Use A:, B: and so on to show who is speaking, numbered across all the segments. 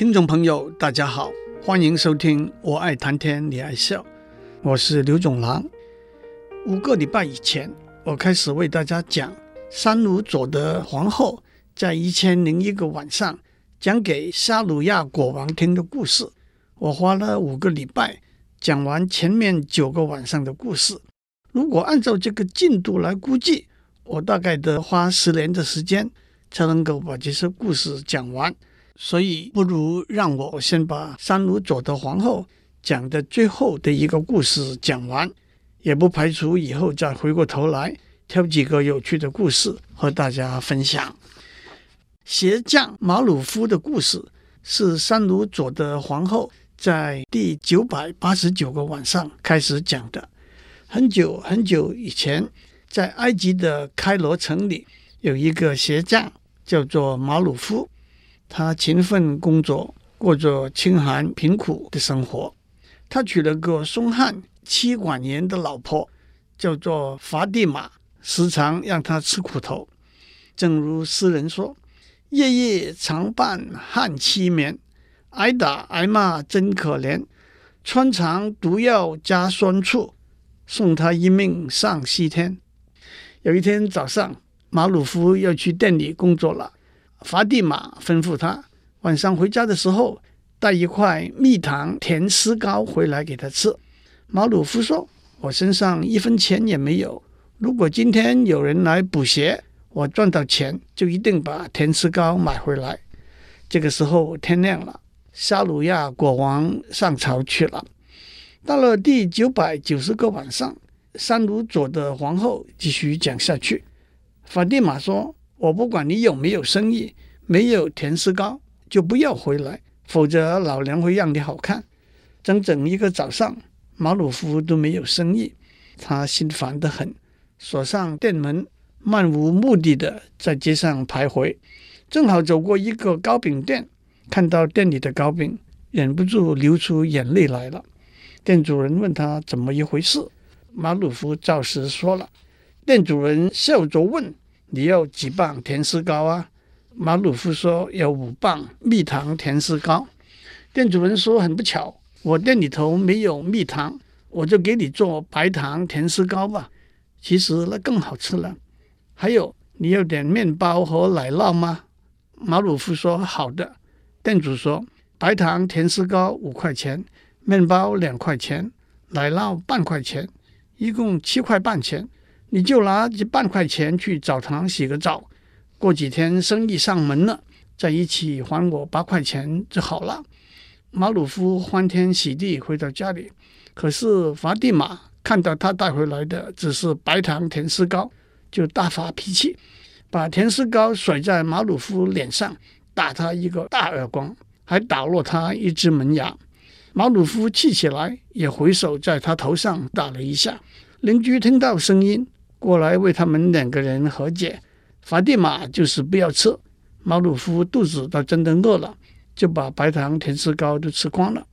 A: 听众朋友，大家好，欢迎收听《我爱谈天，你爱笑》，我是刘总郎。五个礼拜以前，我开始为大家讲三鲁佐德皇后在一千零一个晚上讲给沙鲁亚国王听的故事。我花了五个礼拜讲完前面九个晚上的故事。如果按照这个进度来估计，我大概得花十年的时间才能够把这些故事讲完。所以，不如让我先把三鲁佐德皇后讲的最后的一个故事讲完，也不排除以后再回过头来挑几个有趣的故事和大家分享。鞋匠马鲁夫的故事是三鲁佐德皇后在第九百八十九个晚上开始讲的。很久很久以前，在埃及的开罗城里有一个鞋匠，叫做马鲁夫。他勤奋工作，过着清寒贫苦的生活。他娶了个凶悍妻管严的老婆，叫做法蒂玛，时常让他吃苦头。正如诗人说：“夜夜常伴悍妻眠，挨打挨骂真可怜。穿肠毒药加酸醋，送他一命上西天。”有一天早上，马鲁夫要去店里工作了。法蒂玛吩咐他晚上回家的时候带一块蜜糖甜丝糕回来给他吃。马鲁夫说：“我身上一分钱也没有。如果今天有人来补鞋，我赚到钱就一定把甜丝糕买回来。”这个时候天亮了，沙鲁亚国王上朝去了。到了第九百九十个晚上，三鲁佐的皇后继续讲下去。法蒂玛说。我不管你有没有生意，没有甜丝糕就不要回来，否则老娘会让你好看。整整一个早上，马鲁夫都没有生意，他心烦得很，锁上店门，漫无目的的在街上徘徊。正好走过一个糕饼店，看到店里的糕饼，忍不住流出眼泪来了。店主人问他怎么一回事，马鲁夫照实说了。店主人笑着问。你要几磅甜丝糕啊？马鲁夫说要五磅蜜糖甜丝糕。店主人说很不巧，我店里头没有蜜糖，我就给你做白糖甜丝糕吧。其实那更好吃了。还有，你要点面包和奶酪吗？马鲁夫说好的。店主说白糖甜丝糕五块钱，面包两块钱，奶酪半块钱，一共七块半钱。你就拿这半块钱去澡堂洗个澡，过几天生意上门了，再一起还我八块钱就好了。马鲁夫欢天喜地回到家里，可是法蒂玛看到他带回来的只是白糖甜丝糕，就大发脾气，把甜丝糕甩在马鲁夫脸上，打他一个大耳光，还打落他一只门牙。马鲁夫气起来，也回手在他头上打了一下。邻居听到声音。过来为他们两个人和解，法蒂玛就是不要吃。马鲁夫肚子倒真的饿了，就把白糖甜丝糕都吃光了。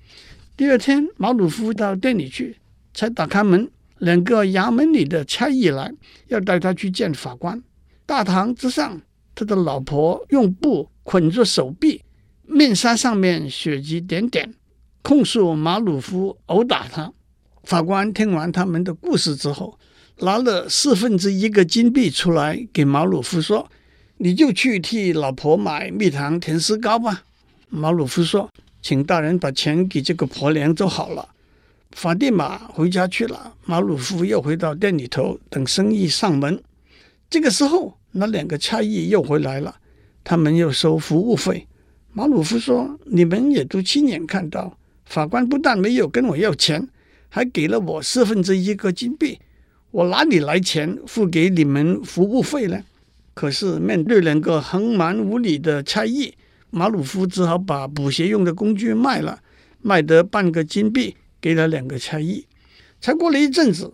A: 第二天，马鲁夫到店里去，才打开门，两个衙门里的差役来，要带他去见法官。大堂之上，他的老婆用布捆住手臂，面纱上面血迹点点，控诉马鲁夫殴打他。法官听完他们的故事之后，拿了四分之一个金币出来给马鲁夫说：“你就去替老婆买蜜糖甜丝糕吧。”马鲁夫说：“请大人把钱给这个婆娘就好了。”法蒂玛回家去了，马鲁夫又回到店里头等生意上门。这个时候，那两个差役又回来了，他们又收服务费。马鲁夫说：“你们也都亲眼看到，法官不但没有跟我要钱，还给了我四分之一个金币。”我哪里来钱付给你们服务费呢？可是面对两个横蛮无理的差役，马鲁夫只好把补鞋用的工具卖了，卖得半个金币给了两个差役。才过了一阵子，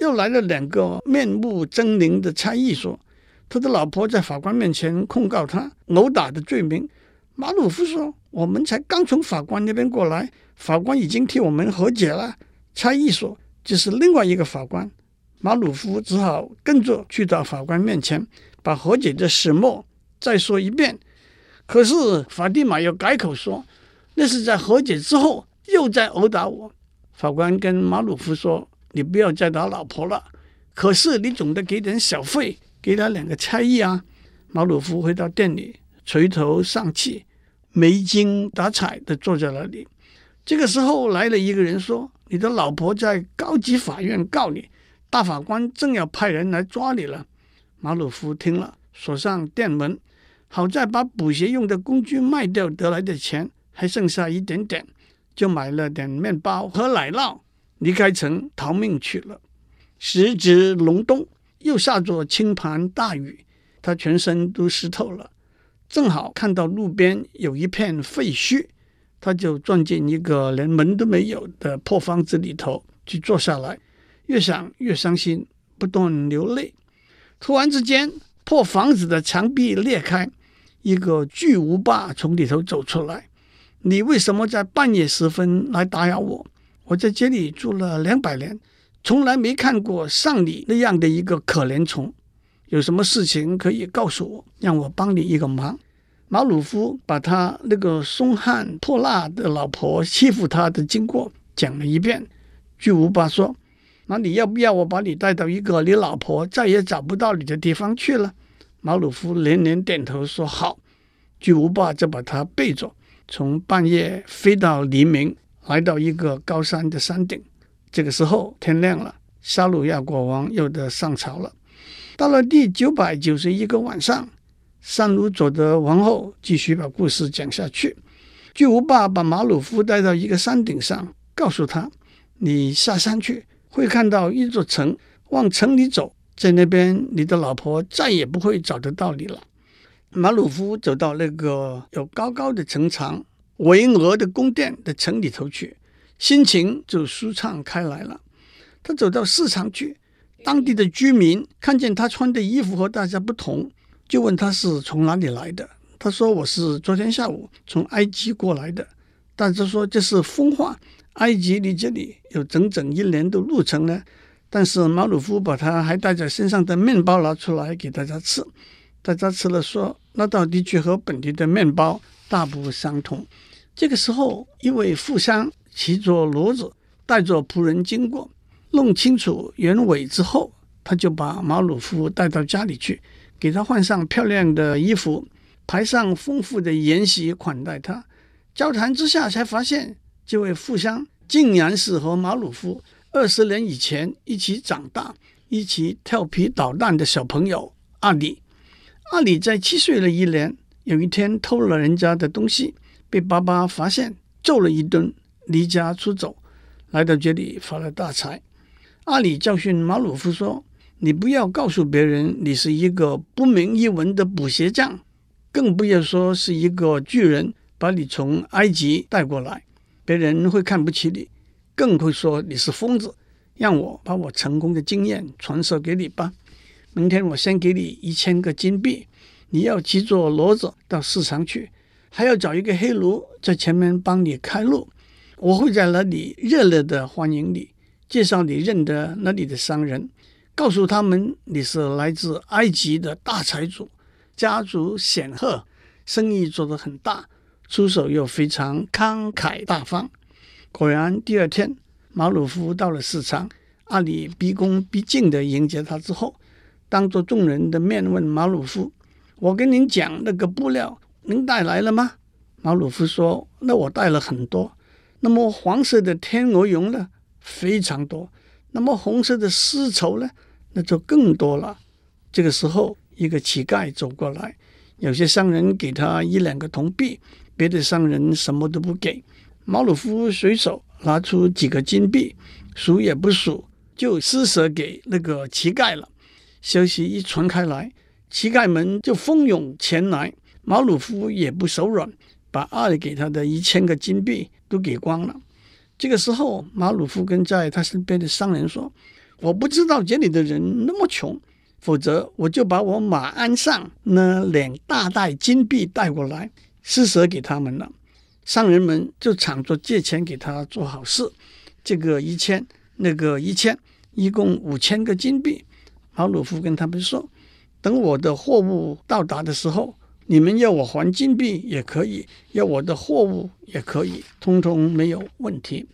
A: 又来了两个面目狰狞的差役，说他的老婆在法官面前控告他殴打的罪名。马鲁夫说：“我们才刚从法官那边过来，法官已经替我们和解了。”差役说：“这是另外一个法官。”马鲁夫只好跟着去到法官面前，把和解的始末再说一遍。可是法蒂玛又改口说：“那是在和解之后又在殴打我。法官跟马鲁夫说：“你不要再打老婆了，可是你总得给点小费，给他两个差役啊。”马鲁夫回到店里，垂头丧气、没精打采地坐在那里。这个时候来了一个人说：“你的老婆在高级法院告你，大法官正要派人来抓你了。”马鲁夫听了，锁上店门，好在把补鞋用的工具卖掉得来的钱还剩下一点点，就买了点面包和奶酪，离开城逃命去了。时值隆冬，又下着倾盆大雨，他全身都湿透了。正好看到路边有一片废墟，他就钻进一个连门都没有的破房子里头去坐下来，越想越伤心，不断流泪。突然之间，破房子的墙壁裂开，一个巨无霸从里头走出来。你为什么在半夜时分来打扰我？我在这里住了两百年，从来没看过像你那样的一个可怜虫。有什么事情可以告诉我，让我帮你一个忙？马鲁夫把他那个凶悍泼辣的老婆欺负他的经过讲了一遍。巨无霸说。那你要不要我把你带到一个你老婆再也找不到你的地方去了？马鲁夫连连点头说好。巨无霸就把他背着，从半夜飞到黎明，来到一个高山的山顶。这个时候天亮了，沙鲁亚国王又得上朝了。到了第九百九十一个晚上，山鲁佐德王后继续把故事讲下去。巨无霸把马鲁夫带到一个山顶上，告诉他：“你下山去。”会看到一座城，往城里走，在那边你的老婆再也不会找得到你了。马鲁夫走到那个有高高的城墙、巍峨的宫殿的城里头去，心情就舒畅开来了。他走到市场去，当地的居民看见他穿的衣服和大家不同，就问他是从哪里来的。他说：“我是昨天下午从埃及过来的。”大家说这是风话。埃及离这里有整整一年的路程呢，但是马鲁夫把他还带在身上的面包拿出来给大家吃，大家吃了说，那道的确和本地的面包大不相同。这个时候，一位富商骑着骡子，带着仆人经过，弄清楚原委之后，他就把马鲁夫带到家里去，给他换上漂亮的衣服，排上丰富的筵席款待他。交谈之下才发现。这位富商竟然是和马鲁夫二十年以前一起长大、一起调皮捣蛋的小朋友阿里。阿里在七岁的一年，有一天偷了人家的东西，被爸爸发现，揍了一顿，离家出走，来到这里发了大财。阿里教训马鲁夫说：“你不要告诉别人你是一个不明一文的补鞋匠，更不要说是一个巨人把你从埃及带过来。”别人会看不起你，更会说你是疯子。让我把我成功的经验传授给你吧。明天我先给你一千个金币，你要骑着骡子到市场去，还要找一个黑奴在前面帮你开路。我会在那里热烈的欢迎你，介绍你认得那里的商人，告诉他们你是来自埃及的大财主，家族显赫，生意做得很大。出手又非常慷慨大方。果然，第二天马鲁夫到了市场，阿里毕恭毕敬地迎接他之后，当着众人的面问马鲁夫：“我跟您讲，那个布料您带来了吗？”马鲁夫说：“那我带了很多。那么黄色的天鹅绒呢？非常多。那么红色的丝绸呢？那就更多了。”这个时候，一个乞丐走过来，有些商人给他一两个铜币。别的商人什么都不给，马鲁夫随手拿出几个金币，数也不数，就施舍给那个乞丐了。消息一传开来，乞丐们就蜂拥前来。马鲁夫也不手软，把爱给他的一千个金币都给光了。这个时候，马鲁夫跟在他身边的商人说：“我不知道这里的人那么穷，否则我就把我马鞍上那两大袋金币带过来。”施舍给他们了，商人们就抢着借钱给他做好事。这个一千，那个一千，一共五千个金币。马鲁夫跟他们说：“等我的货物到达的时候，你们要我还金币也可以，要我的货物也可以，通通没有问题。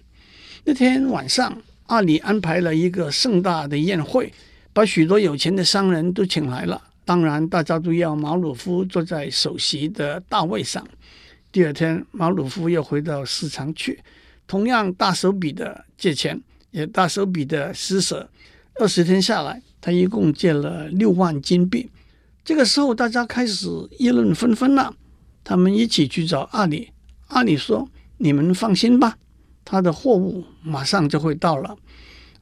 A: 那天晚上，阿里安排了一个盛大的宴会，把许多有钱的商人都请来了。当然，大家都要马鲁夫坐在首席的大位上。第二天，马鲁夫又回到市场去，同样大手笔的借钱，也大手笔的施舍。二十天下来，他一共借了六万金币。这个时候，大家开始议论纷纷了。他们一起去找阿里。阿里说：“你们放心吧，他的货物马上就会到了。”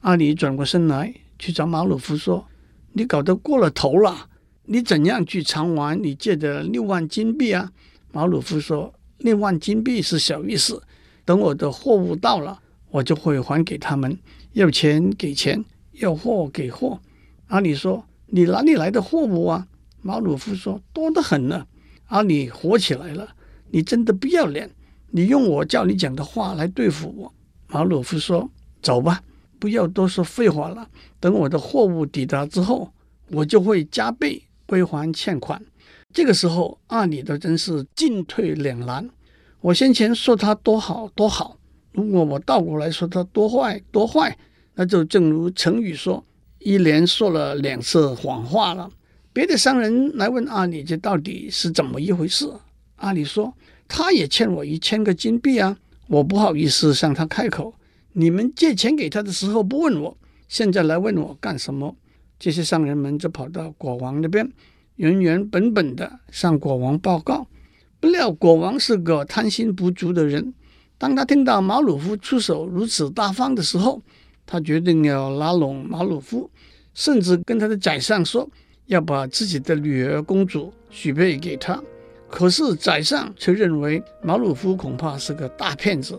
A: 阿里转过身来去找马鲁夫说：“你搞得过了头了，你怎样去偿还你借的六万金币啊？”马鲁夫说：“六万金币是小意思，等我的货物到了，我就会还给他们。要钱给钱，要货给货。”阿里说：“你哪里来的货物啊？”马鲁夫说：“多得很呢。”阿里火起来了：“你真的不要脸！你用我叫你讲的话来对付我。”马鲁夫说：“走吧，不要多说废话了。等我的货物抵达之后，我就会加倍归还欠款。”这个时候，阿里的真是进退两难。我先前说他多好多好，如果我倒过来说他多坏多坏，那就正如成语说：“一连说了两次谎话了。”别的商人来问阿里，这到底是怎么一回事？阿里说：“他也欠我一千个金币啊，我不好意思向他开口。你们借钱给他的时候不问我，现在来问我干什么？”这些商人们就跑到国王那边，原原本本的向国王报告。不料国王是个贪心不足的人，当他听到马鲁夫出手如此大方的时候，他决定要拉拢马鲁夫，甚至跟他的宰相说。要把自己的女儿公主许配给他，可是宰相却认为马鲁夫恐怕是个大骗子。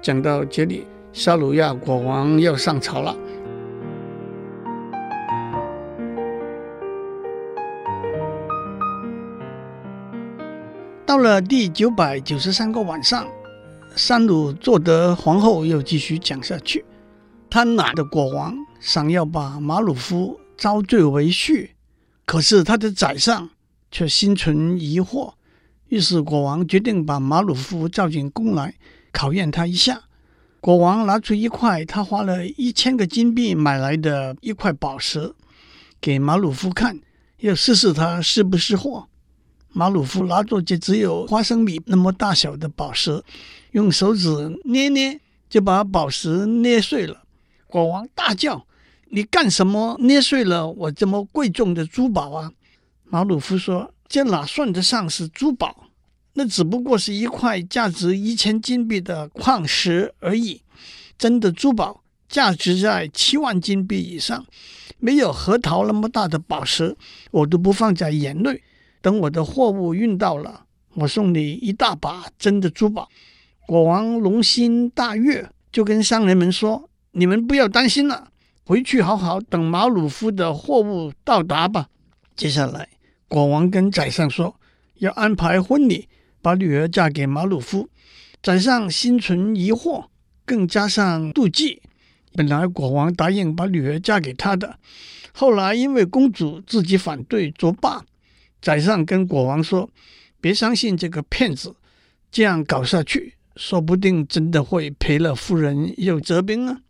A: 讲到这里，沙鲁亚国王要上朝了。到了第九百九十三个晚上，三鲁做得皇后又继续讲下去。贪婪的国王想要把马鲁夫招赘为婿。可是他的宰相却心存疑惑，于是国王决定把马鲁夫召进宫来考验他一下。国王拿出一块他花了一千个金币买来的一块宝石给马鲁夫看，要试试他是不是货。马鲁夫拿着这只有花生米那么大小的宝石，用手指捏捏，就把宝石捏碎了。国王大叫。你干什么捏碎了我这么贵重的珠宝啊？马鲁夫说：“这哪算得上是珠宝？那只不过是一块价值一千金币的矿石而已。真的珠宝价值在七万金币以上，没有核桃那么大的宝石，我都不放在眼内。等我的货物运到了，我送你一大把真的珠宝。”国王龙心大悦，就跟商人们说：“你们不要担心了。”回去好好等马鲁夫的货物到达吧。接下来，国王跟宰相说要安排婚礼，把女儿嫁给马鲁夫。宰相心存疑惑，更加上妒忌。本来国王答应把女儿嫁给他的，后来因为公主自己反对作罢，宰相跟国王说：“别相信这个骗子，这样搞下去，说不定真的会赔了夫人又折兵啊。”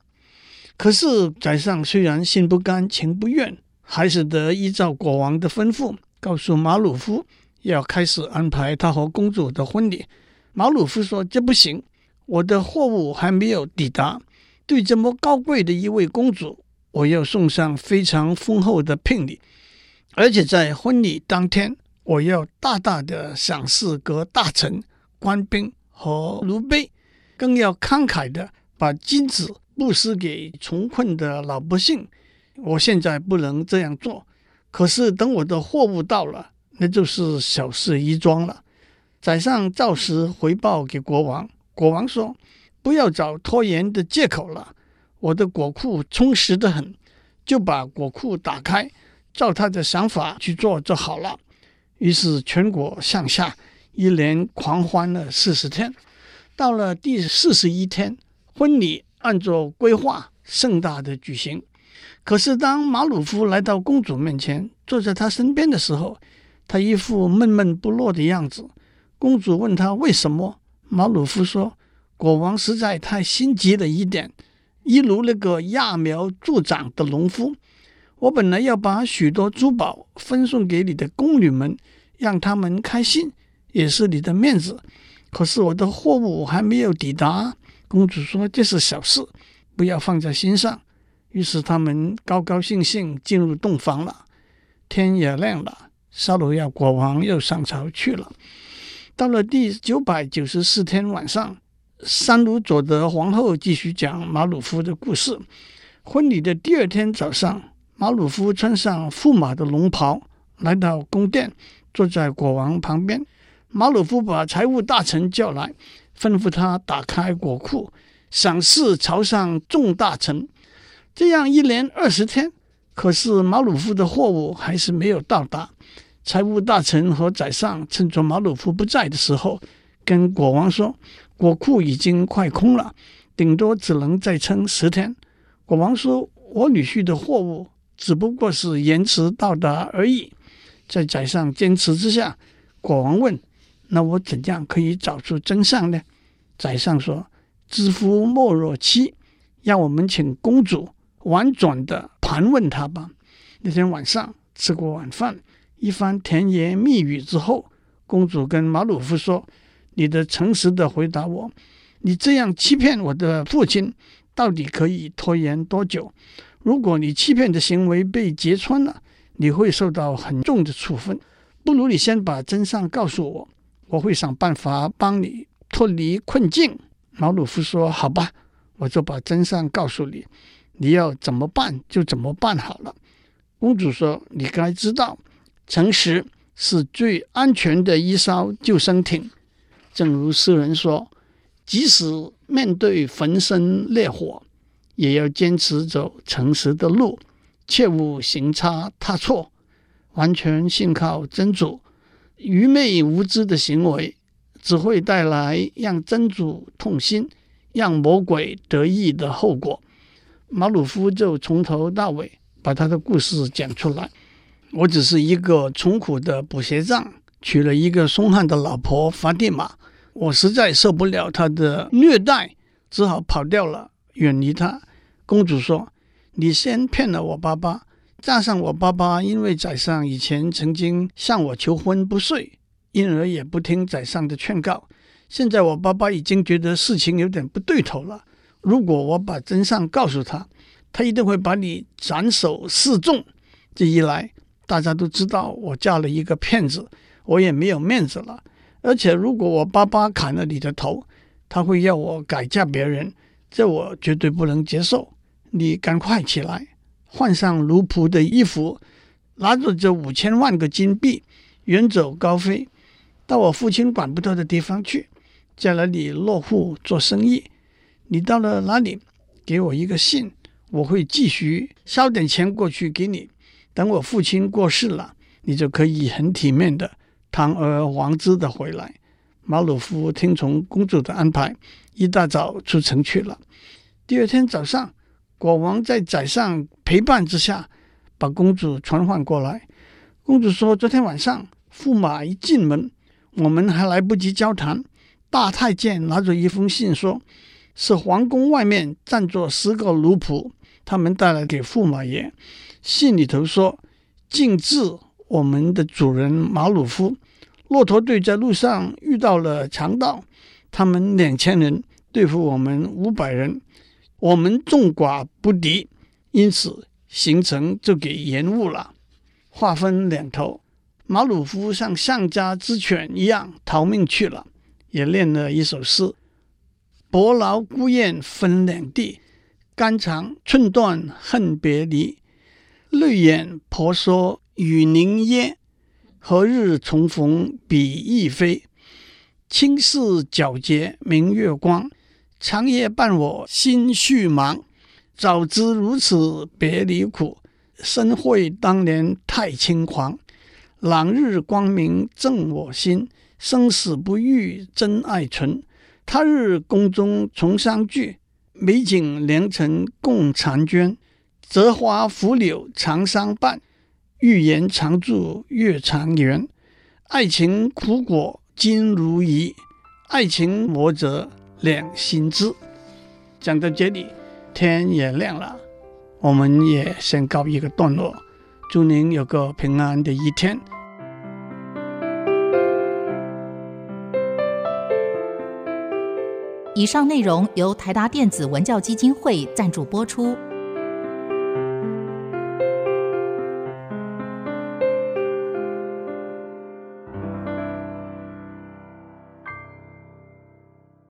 A: 可是宰相虽然心不甘情不愿，还是得依照国王的吩咐，告诉马鲁夫要开始安排他和公主的婚礼。马鲁夫说：“这不行，我的货物还没有抵达，对这么高贵的一位公主，我要送上非常丰厚的聘礼，而且在婚礼当天，我要大大的赏赐各大臣、官兵和奴婢，更要慷慨的把金子。”布施给穷困的老百姓，我现在不能这样做。可是等我的货物到了，那就是小事一桩了。宰相照实回报给国王，国王说：“不要找拖延的借口了，我的国库充实的很，就把国库打开，照他的想法去做就好了。”于是全国上下一连狂欢了四十天。到了第四十一天，婚礼。按照规划，盛大的举行。可是，当马鲁夫来到公主面前，坐在她身边的时候，他一副闷闷不乐的样子。公主问他为什么，马鲁夫说：“国王实在太心急了一点，一如那个揠苗助长的农夫。我本来要把许多珠宝分送给你的宫女们，让他们开心，也是你的面子。可是我的货物还没有抵达。”公主说：“这是小事，不要放在心上。”于是他们高高兴兴进入洞房了。天也亮了，沙鲁亚国王又上朝去了。到了第九百九十四天晚上，三鲁佐德皇后继续讲马鲁夫的故事。婚礼的第二天早上，马鲁夫穿上驸马的龙袍，来到宫殿，坐在国王旁边。马鲁夫把财务大臣叫来，吩咐他打开国库，赏赐朝上众大臣。这样一连二十天。可是马鲁夫的货物还是没有到达。财务大臣和宰相趁着马鲁夫不在的时候，跟国王说：“国库已经快空了，顶多只能再撑十天。”国王说：“我女婿的货物只不过是延迟到达而已。”在宰相坚持之下，国王问：“那我怎样可以找出真相呢？”宰相说：“知夫莫若妻，让我们请公主。”婉转地盘问他吧。那天晚上吃过晚饭，一番甜言蜜语之后，公主跟马鲁夫说：“你的诚实的回答我，你这样欺骗我的父亲，到底可以拖延多久？如果你欺骗的行为被揭穿了，你会受到很重的处分。不如你先把真相告诉我，我会想办法帮你脱离困境。”马鲁夫说：“好吧，我就把真相告诉你。”你要怎么办就怎么办好了。公主说：“你该知道，诚实是最安全的一艘救生艇。正如诗人说，即使面对焚身烈火，也要坚持走诚实的路，切勿行差踏错，完全信靠真主。愚昧无知的行为，只会带来让真主痛心、让魔鬼得意的后果。”马鲁夫就从头到尾把他的故事讲出来。我只是一个穷苦的补鞋匠，娶了一个凶悍的老婆法蒂玛。我实在受不了他的虐待，只好跑掉了，远离他。公主说：“你先骗了我爸爸，加上我爸爸因为宰相以前曾经向我求婚不遂，因而也不听宰相的劝告。现在我爸爸已经觉得事情有点不对头了。”如果我把真相告诉他，他一定会把你斩首示众。这一来，大家都知道我嫁了一个骗子，我也没有面子了。而且，如果我爸爸砍了你的头，他会要我改嫁别人，这我绝对不能接受。你赶快起来，换上奴仆的衣服，拿着这五千万个金币，远走高飞，到我父亲管不到的地方去，在那里落户做生意。你到了哪里，给我一个信，我会继续捎点钱过去给你。等我父亲过世了，你就可以很体面的堂而皇之的回来。马鲁夫听从公主的安排，一大早出城去了。第二天早上，国王在宰相陪伴之下，把公主传唤过来。公主说：“昨天晚上，驸马一进门，我们还来不及交谈，大太监拿着一封信说。”是皇宫外面站着十个奴仆，他们带来给驸马爷。信里头说：“敬致我们的主人马鲁夫，骆驼队在路上遇到了强盗，他们两千人对付我们五百人，我们众寡不敌，因此行程就给延误了。”话分两头，马鲁夫像丧家之犬一样逃命去了，也练了一首诗。伯劳孤雁分两地，肝肠寸断恨别离。泪眼婆娑与凝噎，何日重逢比翼飞？青似皎洁明月光，长夜伴我心绪忙。早知如此别离苦，深会当年太轻狂。朗日光明正我心，生死不渝真爱存。他日宫中重相聚，美景良辰共婵娟。折花拂柳长相伴，玉颜常驻月长圆。爱情苦果金如意，爱情磨折两心知。讲到这里，天也亮了，我们也先告一个段落。祝您有个平安的一天。
B: 以上内容由台达电子文教基金会赞助播出。